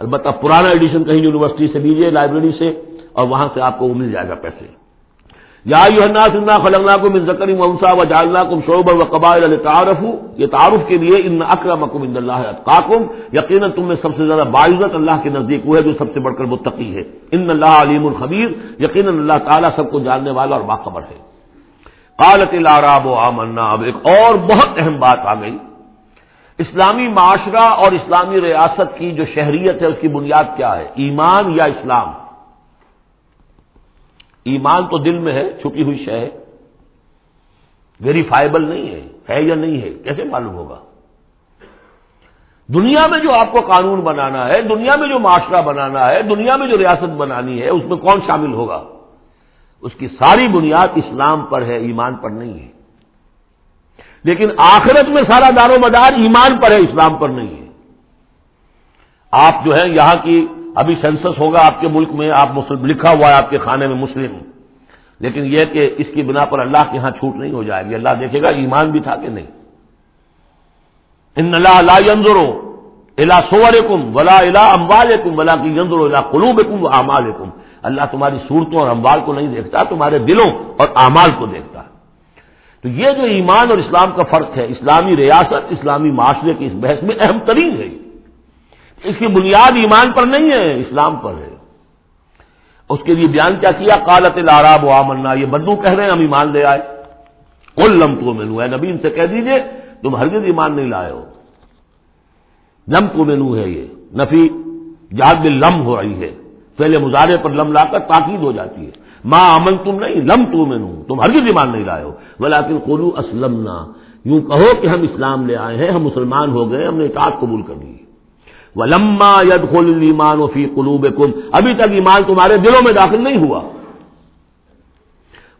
البتہ پرانا ایڈیشن کہیں یونیورسٹی سے لیجیے لائبریری سے، اور وہاں سے آپ کو وہ مل جائے گا پیسے۔ یا سننا خلنا کو من ذکر و جالنا کم شعب و قبائل تعارف یہ تعارف کے لیے ان اکرم اکم ان اللہ کاکم یقیناً تم میں سب سے زیادہ باعزت اللہ کے نزدیک وہ ہے جو سب سے بڑھ کر متقی ہے۔ ان اللہ علیم الخبیر۔ یقیناً اللہ تعالیٰ سب کو جاننے والا اور باخبر ہے۔ قالت العراب و آمنا۔ اب ایک اور بہت اہم بات آ گئی۔ اسلامی معاشرہ اور اسلامی ریاست کی جو شہریت ہے، اس کی بنیاد کیا ہے؟ ایمان یا اسلام؟ ایمان تو دل میں ہے، چھپی ہوئی شے ہے۔ ویریفائبل نہیں ہے ہے یا نہیں ہے؟ کیسے معلوم ہوگا؟ دنیا میں جو آپ کو قانون بنانا ہے، دنیا میں جو معاشرہ بنانا ہے، دنیا میں جو ریاست بنانی ہے، اس میں کون شامل ہوگا؟ اس کی ساری بنیاد اسلام پر ہے، ایمان پر نہیں ہے۔ لیکن آخرت میں سارا دار و مدار ایمان پر ہے، اسلام پر نہیں ہے۔ آپ جو ہے یہاں کی ابھی سینسس ہوگا آپ کے ملک میں، آپ مسلم، لکھا ہوا ہے آپ کے کھانے میں مسلم۔ لیکن یہ کہ اس کی بنا پر اللہ کے یہاں چھوٹ نہیں ہو جائے گی۔ اللہ دیکھے گا ایمان بھی تھا کہ نہیں۔ ان اللہ لا ینظرو الا سور ولا الا امبال کم ولا کی ینظرو الا امال اللہ تمہاری صورتوں اور اموال کو نہیں دیکھتا، تمہارے دلوں اور اعمال کو دیکھتا۔ تو یہ جو ایمان اور اسلام کا فرق ہے، اسلامی ریاست، اسلامی معاشرے کی اس بحث میں اہم ترین ہے۔ اس کی بنیاد ایمان پر نہیں ہے، اسلام پر ہے۔ اس کے لیے بیان کیا کیا؟ کالت العراب و آمنا، یہ بدو کہہ رہے ہیں، ہم ایمان لے آئے۔ کل لم تو مینو ہے نبی، ان سے کہہ دیجیے، تم ہرگز ایمان نہیں لائے ہو۔ لم تو مینو ہے یہ، نفی، جہاد میں لم ہو رہی ہے۔ پہلے مظاہرے پر لم لا کر تاکید ہو جاتی ہے۔ ماں امن تم نہیں لم تو مینو تم ہرگز ایمان نہیں لائے ہو۔ بلاکن قلو اسلم یوں کہو کہ ہم اسلام لے آئے ہیں، ہم مسلمان ہو گئے ہم نے اطاعت قبول کر لی۔ ولما ید خل ایمان فی قلوب ابھی تک ایمان تمہارے دلوں میں داخل نہیں ہوا۔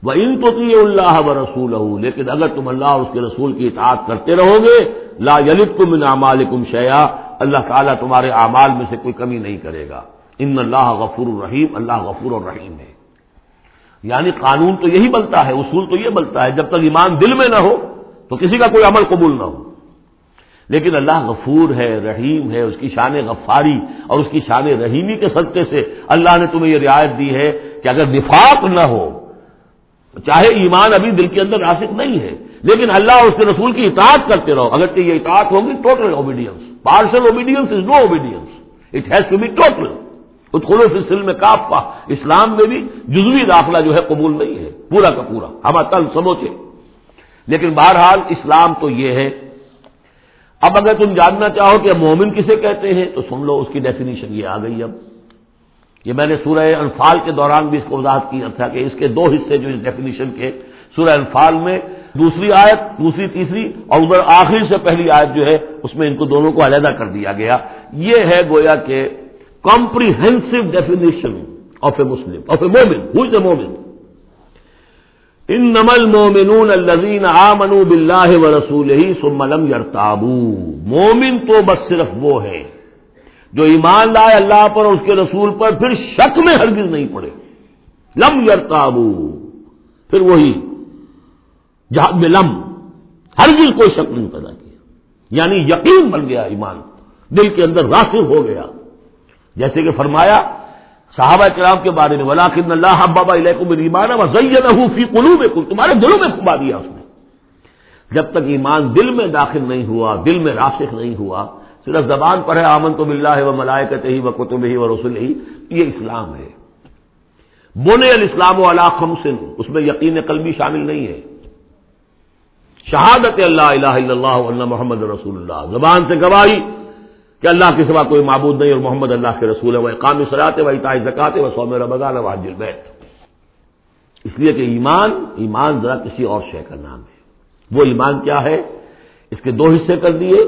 وہ ان تو اللہ و رسول لیکن اگر تم اللہ اور اس کے رسول کی اطاعت کرتے رہو گے، لا یلت کم ان امال کم شیا اللہ تعالیٰ تمہارے اعمال میں سے کوئی کمی نہیں کرے گا۔ ان اللہ غفور الرحیم اللہ غفور الرحیم ہے۔ یعنی قانون تو یہی بنتا ہے، اصول تو یہ بنتا ہے، جب تک ایمان دل میں نہ ہو تو کسی کا کوئی عمل قبول نہ ہو۔ لیکن اللہ غفور ہے، رحیم ہے، اس کی شان غفاری اور اس کی شان رحیمی کے صدقے سے اللہ نے تمہیں یہ رعایت دی ہے کہ اگر نفاق نہ ہو، چاہے ایمان ابھی دل کے اندر راسک نہیں ہے، لیکن اللہ اور اس کے رسول کی اطاعت کرتے رہو۔ اگر کہ یہ اطاعت ہوگی total obedience partial obedience is no obedience it has to be total اتخلوف فصل میں کافا اسلام میں بھی جزوی داخلہ جو ہے قبول نہیں ہے، پورا کا پورا، ہم تل سموچے لیکن بہرحال اسلام تو یہ ہے۔ اب اگر تم جاننا چاہو کہ مومن کسے کہتے ہیں، تو سن لو اس کی ڈیفینیشن یہ آ گئی اب۔ یہ میں نے سورہ انفال کے دوران بھی اس کو وضاحت کیا تھا کہ اس کے دو حصے جو اس ڈیفینیشن کے، سورہ انفال میں دوسری آیت، دوسری، تیسری اور ادھر آخری سے پہلی آیت جو ہے، اس میں ان کو دونوں کو علیحدہ کر دیا گیا۔ یہ ہے گویا کہ comprehensive definition of a Muslim of a momin who is اے مومن ان نمل مومنون الزین آ منو بلّہ و رسول ہی سملم یرتابو مومن تو بس صرف وہ ہے جو ایمان لائے اللہ پر اور اس کے رسول پر، پھر شک میں ہرگز نہیں پڑے۔ لم یرتابو پھر وہی جہاں میں لم، ہرگز کوئی شک نہیں پیدا کیا۔ یعنی یقین بن گیا ایمان، دل کے اندر راسر ہو گیا۔ جیسے کہ فرمایا صحابہ کرام کے بارے میں ولاکن اللہ بابا ایمان فی قلوب میں تمہارے دلوں میں کھبا دیا اس نے جب تک ایمان دل میں داخل نہیں ہوا، دل میں راسخ نہیں ہوا، صرف زبان پر ہے آمن تو مل ہے وہ ملائکت ہی وہ کتب ہی وہ رسول ہی یہ اسلام ہے۔ بونے الاسلام و خمسن اس میں یقین قلبی شامل نہیں ہے۔ شہادت اللہ الہ الا اللہ اللہ محمد رسول اللہ۔ زبان سے گواہی کہ اللہ کے سوا کوئی معبود نہیں اور محمد اللہ کے رسول ہے وہ قام سراتے وہ اطاع زکاتے وہ سوم رمضان واج البیت۔ اس لیے کہ ایمان ایمان ذرا کسی اور شے کا نام ہے۔ وہ ایمان کیا ہے؟ اس کے دو حصے کر دیے۔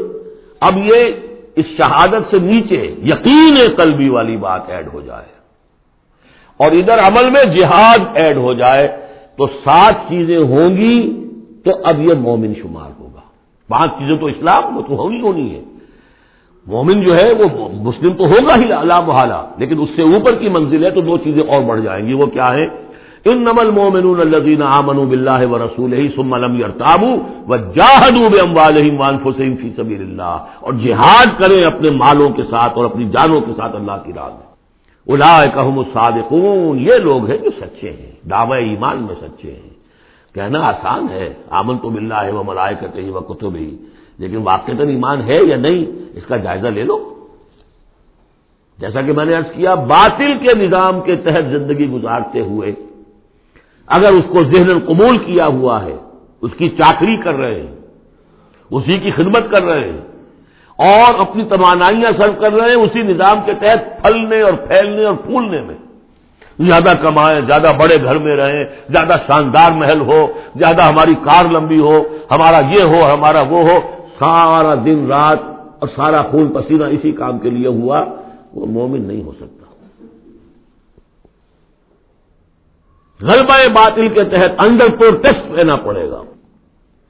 اب یہ اس شہادت سے نیچے یقین قلبی والی بات ایڈ ہو جائے۔ اور ادھر عمل میں جہاد ایڈ ہو جائے تو سات چیزیں ہوں گی تو اب یہ مومن شمار ہوگا۔ پانچ چیزیں تو اسلام، وہ تو ہونی ہونی ہے۔ مومن جو ہے وہ مسلم تو ہوگا ہی اللہ محالہ، لیکن اس سے اوپر کی منزل ہے تو دو چیزیں اور بڑھ جائیں گی، وہ کیا ہے ان نمل مومن الزین آمن بلّہ و رسول ہی سم علم یرتابو و جاہد وان فی سبیل اللہ اور جہاد کریں اپنے مالوں کے ساتھ اور اپنی جانوں کے ساتھ اللہ کی راہ میں۔ الا کہ الصادقون، یہ لوگ ہیں جو سچے ہیں، دعوی ایمان میں سچے ہیں۔ کہنا آسان ہے آمن تو مل رہا ہے وہ ملائے کرتے ہی وہ کتب ہی لیکن واقع ایمان ہے یا نہیں، اس کا جائزہ لے لو۔ جیسا کہ میں نے ارض کیا، باطل کے نظام کے تحت زندگی گزارتے ہوئے، اگر اس کو ذہن قبول کیا ہوا ہے، اس کی چاکری کر رہے ہیں، اسی کی خدمت کر رہے ہیں، اور اپنی توانائیاں سرو کر رہے ہیں، اسی نظام کے تحت پھلنے اور پھیلنے اور پھولنے میں۔ زیادہ کمائیں، زیادہ بڑے گھر میں رہیں، زیادہ شاندار محل ہو، زیادہ ہماری کار لمبی ہو، ہمارا یہ ہو، ہمارا وہ ہو سارا دن رات اور سارا خون پسینہ اسی کام کے لیے ہوا، وہ مومن نہیں ہو سکتا۔ غلبہ باطل کے تحت انڈر پروٹیسٹ رہنا پڑے گا۔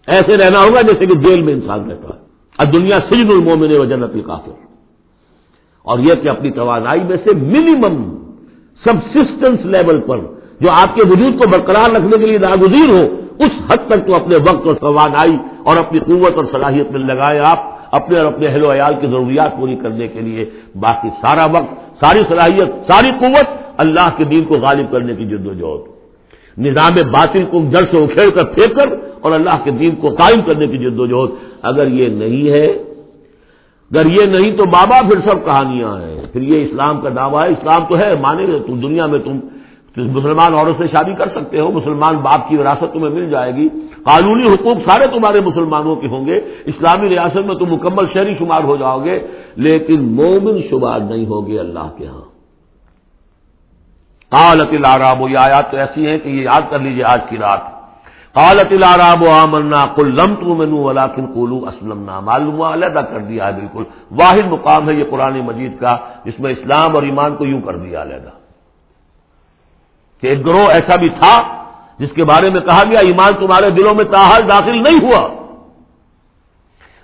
ایسے رہنا ہوگا جیسے کہ جیل میں انسان رہتا ہے۔ اب دنیا سجن المومن و جنت القافر اور یہ کہ اپنی توانائی میں سے منیمم سبسسٹنس لیول پر جو آپ کے وجود کو برقرار رکھنے کے لیے ناگزیر ہو، اس حد تک تو اپنے وقت اور توانائی اور اپنی قوت اور صلاحیت میں لگائے آپ اپنے اور اپنے اہل و عیال کی ضروریات پوری کرنے کے لیے باقی سارا وقت، ساری صلاحیت، ساری قوت اللہ کے دین کو غالب کرنے کی جد و جہد۔ نظام باطل کو جڑ سے اکھیڑ کر پھینک کر اور اللہ کے دین کو قائم کرنے کی جد و جہد۔ اگر یہ نہیں ہے، اگر یہ نہیں تو بابا پھر سب کہانیاں ہیں۔ پھر یہ اسلام کا دعویٰ ہے۔ اسلام تو ہے، مانے گا تم دنیا میں تم مسلمان عورت سے شادی کر سکتے ہو، مسلمان باپ کی وراثت تمہیں مل جائے گی۔ قانونی حقوق سارے تمہارے مسلمانوں کے ہوں گے۔ اسلامی ریاست میں تم مکمل شہری شمار ہو جاؤ گے، لیکن مومن شمار نہیں ہوگے اللہ کے ہاں۔ قالت العراب یہ آیات تو ایسی ہیں کہ یہ یاد کر لیجیے آج کی رات۔ قالت العراب آمنا، قل لم تؤمنوا ولكن قولوا اسلمنا۔ معلوم علیحدہ کر دیا ہے بالکل۔ واحد مقام ہے یہ قرآن مجید کا، جس میں اسلام اور ایمان کو یوں کر دیا علیحدہ۔ کہ ایک گروہ ایسا بھی تھا جس کے بارے میں کہا گیا، ایمان تمہارے دلوں میں تاحال داخل نہیں ہوا۔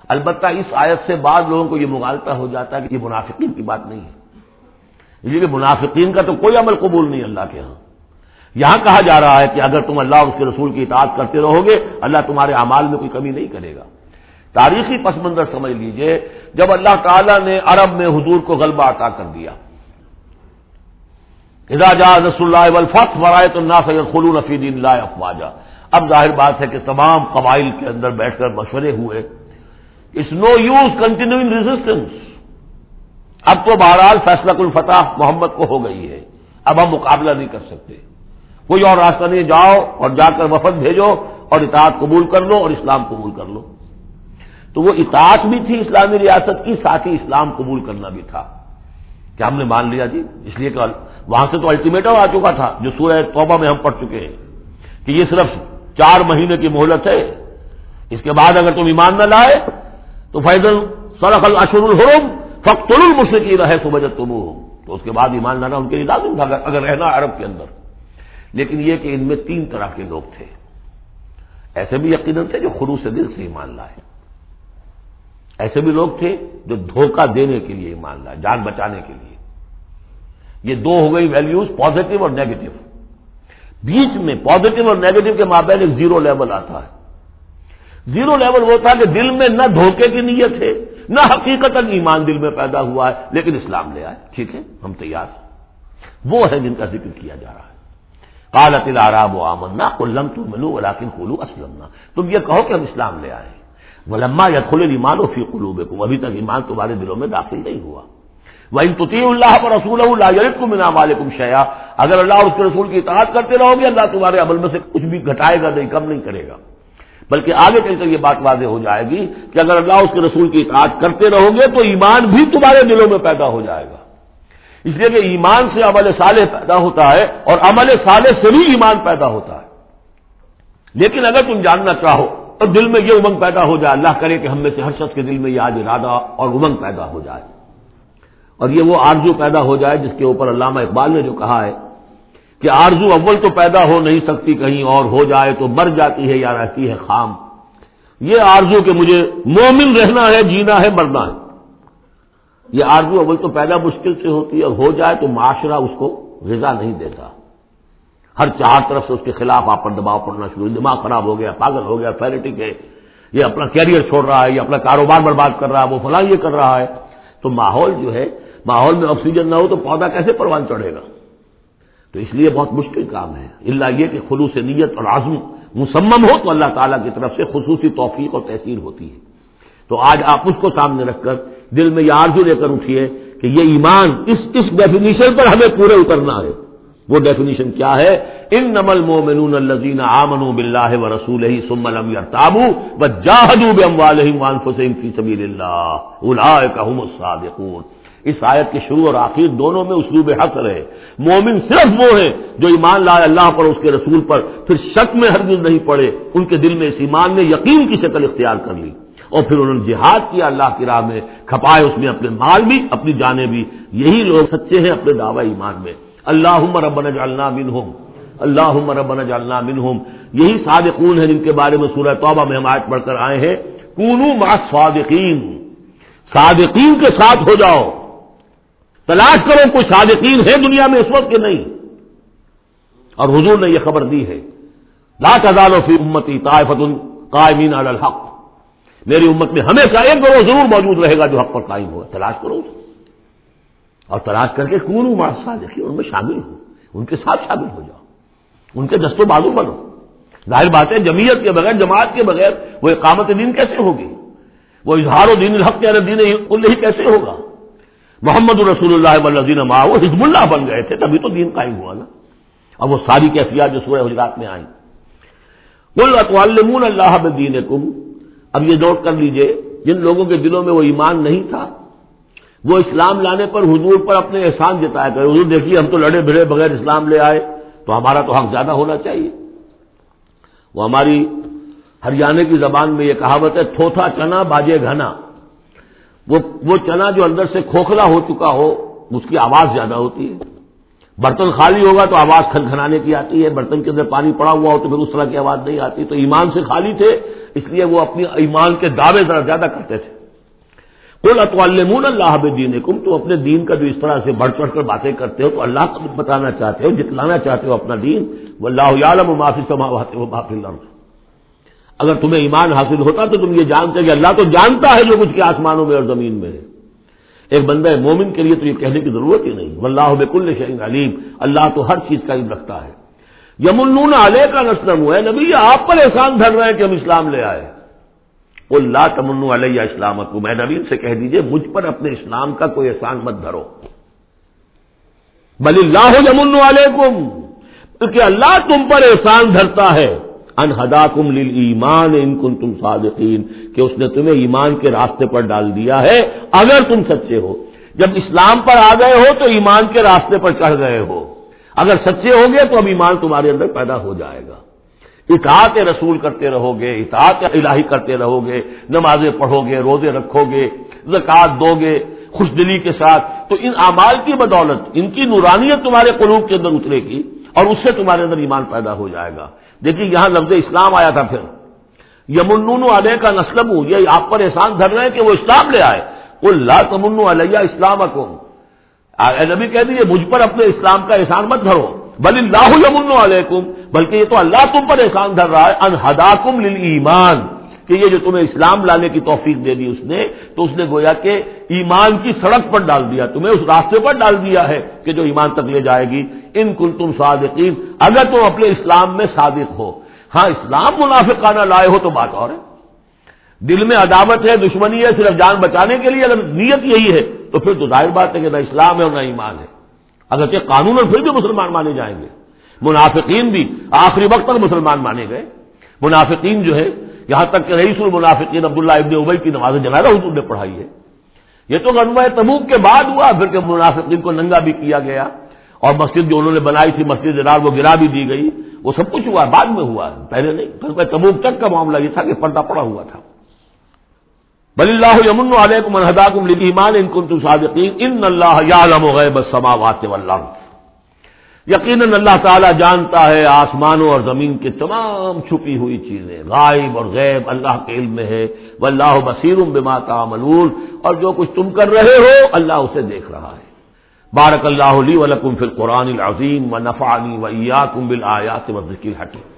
البتہ اس آیت سے بعض لوگوں کو یہ مغالتا ہو جاتا ہے کہ یہ منافقین کی بات نہیں ہے۔ کہ منافقین کا تو کوئی عمل قبول نہیں اللہ کے ہاں۔ یہاں کہا جا رہا ہے کہ اگر تم اللہ اس کے رسول کی اطاعت کرتے رہو گے، اللہ تمہارے اعمال میں کوئی کمی نہیں کرے گا۔ تاریخی پس منظر سمجھ لیجیے، جب اللہ تعالیٰ نے عرب میں حضور کو غلبہ عطا کر دیا جا رسول اللہ ولفت فرائے تو نہ سید خلون نفید اللہ افواجہ اب ظاہر بات ہے کہ تمام قبائل کے اندر بیٹھ کر مشورے ہوئے۔ It's no use continuing resistance اب تو بہرحال فیصلہ الفتح محمد کو ہو گئی ہے۔ اب ہم مقابلہ نہیں کر سکتے۔ کوئی اور راستہ نہیں، جاؤ اور جا کر وفد بھیجو اور اطاعت قبول کر لو اور اسلام قبول کر لو۔ تو وہ اطاعت بھی تھی اسلامی ریاست کی، ساتھ ہی اسلام قبول کرنا بھی تھا۔ کیا ہم نے مان لیا جی اس لیے کہ وہاں سے تو الٹیمیٹم آ چکا تھا، جو سورہ توبہ میں ہم پڑھ چکے ہیں۔ کہ یہ صرف چار مہینے کی مہلت ہے۔ اس کے بعد اگر تم ایمان نہ لائے، تو فیضل سرخ الشر الحرم فخت المشرقی رہے سبجت تم تو اس کے بعد ایمان لانا ان کے لیے لازم تھا، اگر رہنا عرب کے اندر۔ لیکن یہ کہ ان میں تین طرح کے لوگ تھے۔ ایسے بھی یقیناً تھے جو خروش سے دل سے ایمان لائے۔ ایسے بھی لوگ تھے جو دھوکہ دینے کے لیے ایمان لائے، جان بچانے کے لیے۔ یہ دو ہو گئی ویلیوز پازیٹو اور نیگیٹو بیچ میں پازیٹو اور نیگیٹو کے مابین ایک زیرو لیول آتا ہے۔ زیرو لیول وہ تھا کہ دل میں نہ دھوکے کی نیت ہے، نہ حقیقت ایمان دل میں پیدا ہوا ہے، لیکن اسلام لے آئے۔ ٹھیک ہے، ہم تیار ہیں۔ وہ ہے جن کا ذکر کیا جا رہا ہے۔ کالت العراب و آمنا کلم تو ملو ولاکن کلو اسلم تم یہ کہو کہ ہم اسلام لے آئے ولما یا کھلے ایمان و فی قلوب کو ابھی تک ایمان تمہارے دلوں میں داخل نہیں ہوا۔ وہ انتی اللہ پر رسول اللہ کو منا مالکم شیا اگر اللہ اس کے رسول کی اطاعت کرتے رہو گے، اللہ تمہارے عمل میں سے کچھ بھی گھٹائے گا نہیں، کم نہیں کرے گا۔ بلکہ آگے چل کر یہ بات واضح ہو جائے گی کہ اگر اللہ اس کے رسول کی اطاعت کرتے رہو گے، تو ایمان بھی تمہارے دلوں میں پیدا ہو جائے گا۔ اس لیے کہ ایمان سے عمل صالح پیدا ہوتا ہے اور عمل صالح سے بھی ایمان پیدا ہوتا ہے۔ لیکن اگر تم جاننا چاہو تو دل میں یہ امنگ پیدا ہو جائے، اللہ کرے کہ ہم میں سے ہر شخص کے دل میں یہ آج ارادہ اور امنگ پیدا ہو جائے۔ اور یہ وہ آرزو پیدا ہو جائے جس کے اوپر علامہ اقبال نے جو کہا ہے کہ آرزو اول تو پیدا ہو نہیں سکتی، کہیں اور ہو جائے تو مر جاتی ہے یا رہتی ہے خام۔ یہ آرزو کہ مجھے مومن رہنا ہے، جینا ہے، مرنا ہے۔ یہ آرزو اول تو پیدا مشکل سے ہوتی ہے ہو جائے تو معاشرہ اس کو غذا نہیں دیتا۔ ہر چار طرف سے اس کے خلاف آپ پر دباؤ پڑنا شروع دماغ خراب ہو گیا، پاگل ہو گیا فیریٹک ہے، یہ اپنا کیریئر چھوڑ رہا ہے، یہ اپنا کاروبار برباد کر رہا ہے، وہ فلاں یہ کر رہا ہے۔ تو ماحول جو ہے، ماحول میں آکسیجن نہ ہو تو پودا کیسے پروان چڑھے گا؟ تو اس لیے بہت مشکل کام ہے۔ اللہ یہ کہ خلوص نیت اور عزم مسمم ہو تو اللہ تعالیٰ کی طرف سے خصوصی توفیق اور تحصیل ہوتی ہے۔ تو آج آپ اس کو سامنے رکھ کر دل میں یہ آرزو لے کر اٹھیے کہ یہ ایمان اس اس ڈیفینیشن پر ہمیں پورے اترنا ہے۔ وہ ڈیفینیشن کیا ہے؟ ان نمل مومنون الزین آمن بلّہ و رسول ہی سمن تابو و جاہدو بم فی سبیل اللہ الصادقون۔ اس آیت کے شروع اور آخر دونوں میں اسلوب حسر ہے مومن صرف وہ ہے جو ایمان لائے اللہ پر اس کے رسول پر پھر شک میں ہرگز نہیں پڑے۔ ان کے دل میں اس ایمان نے یقین کی شکل اختیار کر لی۔ اور پھر انہوں نے جہاد کیا اللہ کی راہ میں، کھپائے اس میں اپنے مال بھی، اپنی جانیں بھی۔ یہی لوگ سچے ہیں اپنے دعوی ایمان میں۔ اللہ ربنا جالنا بن ہوم اللہ ربنا جالنا بن یہی صادقون ہیں جن کے بارے میں سورہ توبہ میں ہم آج پڑھ کر آئے ہیں۔ کونو ما صادقین صادقین کے ساتھ ہو جاؤ۔ تلاش کرو کوئی صادقین ہے دنیا میں اس وقت کے نہیں۔ اور حضور نے یہ خبر دی ہے۔ لا تزال فی امتی طائفت قائمین علی الحق۔ میری امت میں ہمیشہ ایک گروہ ضرور موجود رہے گا جو حق پر قائم ہوگا تلاش کرو۔ اور تلاش کر کے کون ماسا دیکھیے ان میں شامل ہو۔ ان کے ساتھ شامل ہو جاؤ۔ ان کے دست و بازو بنو۔ ظاہر بات ہے، جمعیت کے بغیر، جماعت کے بغیر وہ اقامت دین کیسے ہوگی؟ وہ اظہار و دین الحق کے دین ہی کیسے ہوگا؟ محمد الرسول اللہ وزین ماں وہ حزب اللہ بن گئے تھے، تبھی تو دین قائم ہوا نا۔ اب وہ ساری کیفیات جو سورہ حجرات میں آئیں۔ اللہ دین کم اب یہ نوٹ کر لیجیے، جن لوگوں کے دلوں میں وہ ایمان نہیں تھا وہ اسلام لانے پر حضور پر اپنے احسان جتایا کرے، حضور دیکھیے ہم تو لڑے بھڑے بغیر اسلام لے آئے، تو ہمارا تو حق زیادہ ہونا چاہیے۔ وہ ہماری ہریانے کی زبان میں یہ کہاوت ہے، تھوتھا چنا باجے گھنا۔ وہ چنا جو اندر سے کھوکھلا ہو چکا ہو، اس کی آواز زیادہ ہوتی ہے۔ برتن خالی ہوگا تو آواز کھنکھنانے کی آتی ہے، برتن کے اندر پانی پڑا ہوا ہو تو پھر اس طرح کی آواز نہیں آتی۔ تو ایمان سے خالی تھے، اس لیے وہ اپنی ایمان کے دعوے ذرا زیادہ کرتے تھے۔ کل اطوالمون اللہ دین کم تو اپنے دین کا جو اس طرح سے بڑھ چڑھ کر باتیں کرتے ہو تو اللہ کو بتانا چاہتے ہو، جتلانا چاہتے ہو اپنا دین۔ وہ اللہ عالم معافی سماواتے ہو معافی اللہ اگر تمہیں ایمان حاصل ہوتا تو تم یہ جانتے کہ اللہ تو جانتا ہے جو کچھ کے آسمانوں میں اور زمین میں ہے۔ ایک بندہ مومن کے لیے تو یہ کہنے کی ضرورت ہی نہیں۔ واللہ بکل شعین علیم اللہ تو ہر چیز کا علم رکھتا ہے۔ یمن علیہ کا نسلم ہوا ہے نبی، آپ پر احسان دھر رہے ہیں کہ ہم اسلام لے آئے۔ اللہ تمن علیہ اسلام کو میں نبی سے کہہ دیجیے، مجھ پر اپنے اسلام کا کوئی احسان مت دھرو۔ بل اللہ یمن علیکم، کیونکہ اللہ تم پر احسان دھرتا ہے۔ انہدا کم ایمان ان کن تم صادقین، کہ اس نے تمہیں ایمان کے راستے پر ڈال دیا ہے، اگر تم سچے ہو۔ جب اسلام پر آ گئے ہو تو ایمان کے راستے پر چڑھ گئے ہو۔ اگر سچے ہو گے تو اب ایمان تمہارے اندر پیدا ہو جائے گا۔ اطاعت رسول کرتے رہو گے اطاعت الہی کرتے رہو گے نمازیں پڑھو گے روزے رکھو گے زکات دو گے خوش دلی کے ساتھ۔ تو ان اعمال کی بدولت، ان کی نورانیت تمہارے قلوب کے اندر اترے گی اور اس سے تمہارے اندر ایمان پیدا ہو جائے گا۔ دیکھیے، یہاں لفظ اسلام آیا تھا پھر۔ یمنون علیہ کا نسلم یہ آپ پر احسان دھر رہے ہیں کہ وہ اسلام لے آئے۔ وہ لا تمن علیہ اسلام اکم نبی کہہ دیجیے مجھ پر اپنے اسلام کا احسان مت دھرو۔ بل اللہ یمن علیکم بلکہ یہ تو اللہ تم پر احسان دھر رہا ہے انہدا کم ایمان کہ یہ جو تمہیں اسلام لانے کی توفیق دے دی اس نے، تو اس نے گویا کہ ایمان کی سڑک پر ڈال دیا، تمہیں اس راستے پر ڈال دیا ہے کہ جو ایمان تک لے جائے گی۔ ان کل تم صادقین اگر تم اپنے اسلام میں صادق ہو۔ ہاں اسلام منافقانہ لائے ہو تو بات اور ہے۔ دل میں عداوت ہے، دشمنی ہے، صرف جان بچانے کے لیے، اگر نیت یہی ہے، تو پھر تو ظاہر بات ہے کہ نہ اسلام ہے اور نہ ایمان ہے۔ اگرچہ قانون اور پھر بھی مسلمان مانے جائیں گے۔ منافقین بھی آخری وقت تک مسلمان مانے گئے۔ منافقین جو ہے، یہاں تک کہ رئیس المنافقین عبداللہ ابن ابئی کی نماز جنازہ حضور نے پڑھائی ہے۔ یہ تو غنوہ تبوک کے بعد ہوا، پھر کہ منافقین کو ننگا بھی کیا گیا۔ اور مسجد جو انہوں نے بنائی تھی، مسجد جنار وہ گرا بھی دی گئی۔ وہ سب کچھ ہوا، بعد میں ہوا۔ پہلے نہیں غنوہ تبوک تک کا معاملہ یہ تھا کہ پردہ پڑا ہوا تھا۔ بل اللہ یمن علیکم انہداکم للایمان ان کنتم صادقین، ان اللہ یعلم غیب السماوات والارض۔ یقیناً اللہ تعالیٰ جانتا ہے آسمانوں اور زمین کی تمام چھپی ہوئی چیزیں، غائب اور غیب اللہ کے علم میں ہے۔ وہ اللہ بصیر بما تعملون۔ اور جو کچھ تم کر رہے ہو، اللہ اسے دیکھ رہا ہے۔ بارک اللہ علی ولکم فی القرآن العظیم و نفعنی و ایاکم بالآیات و ذکر حکیم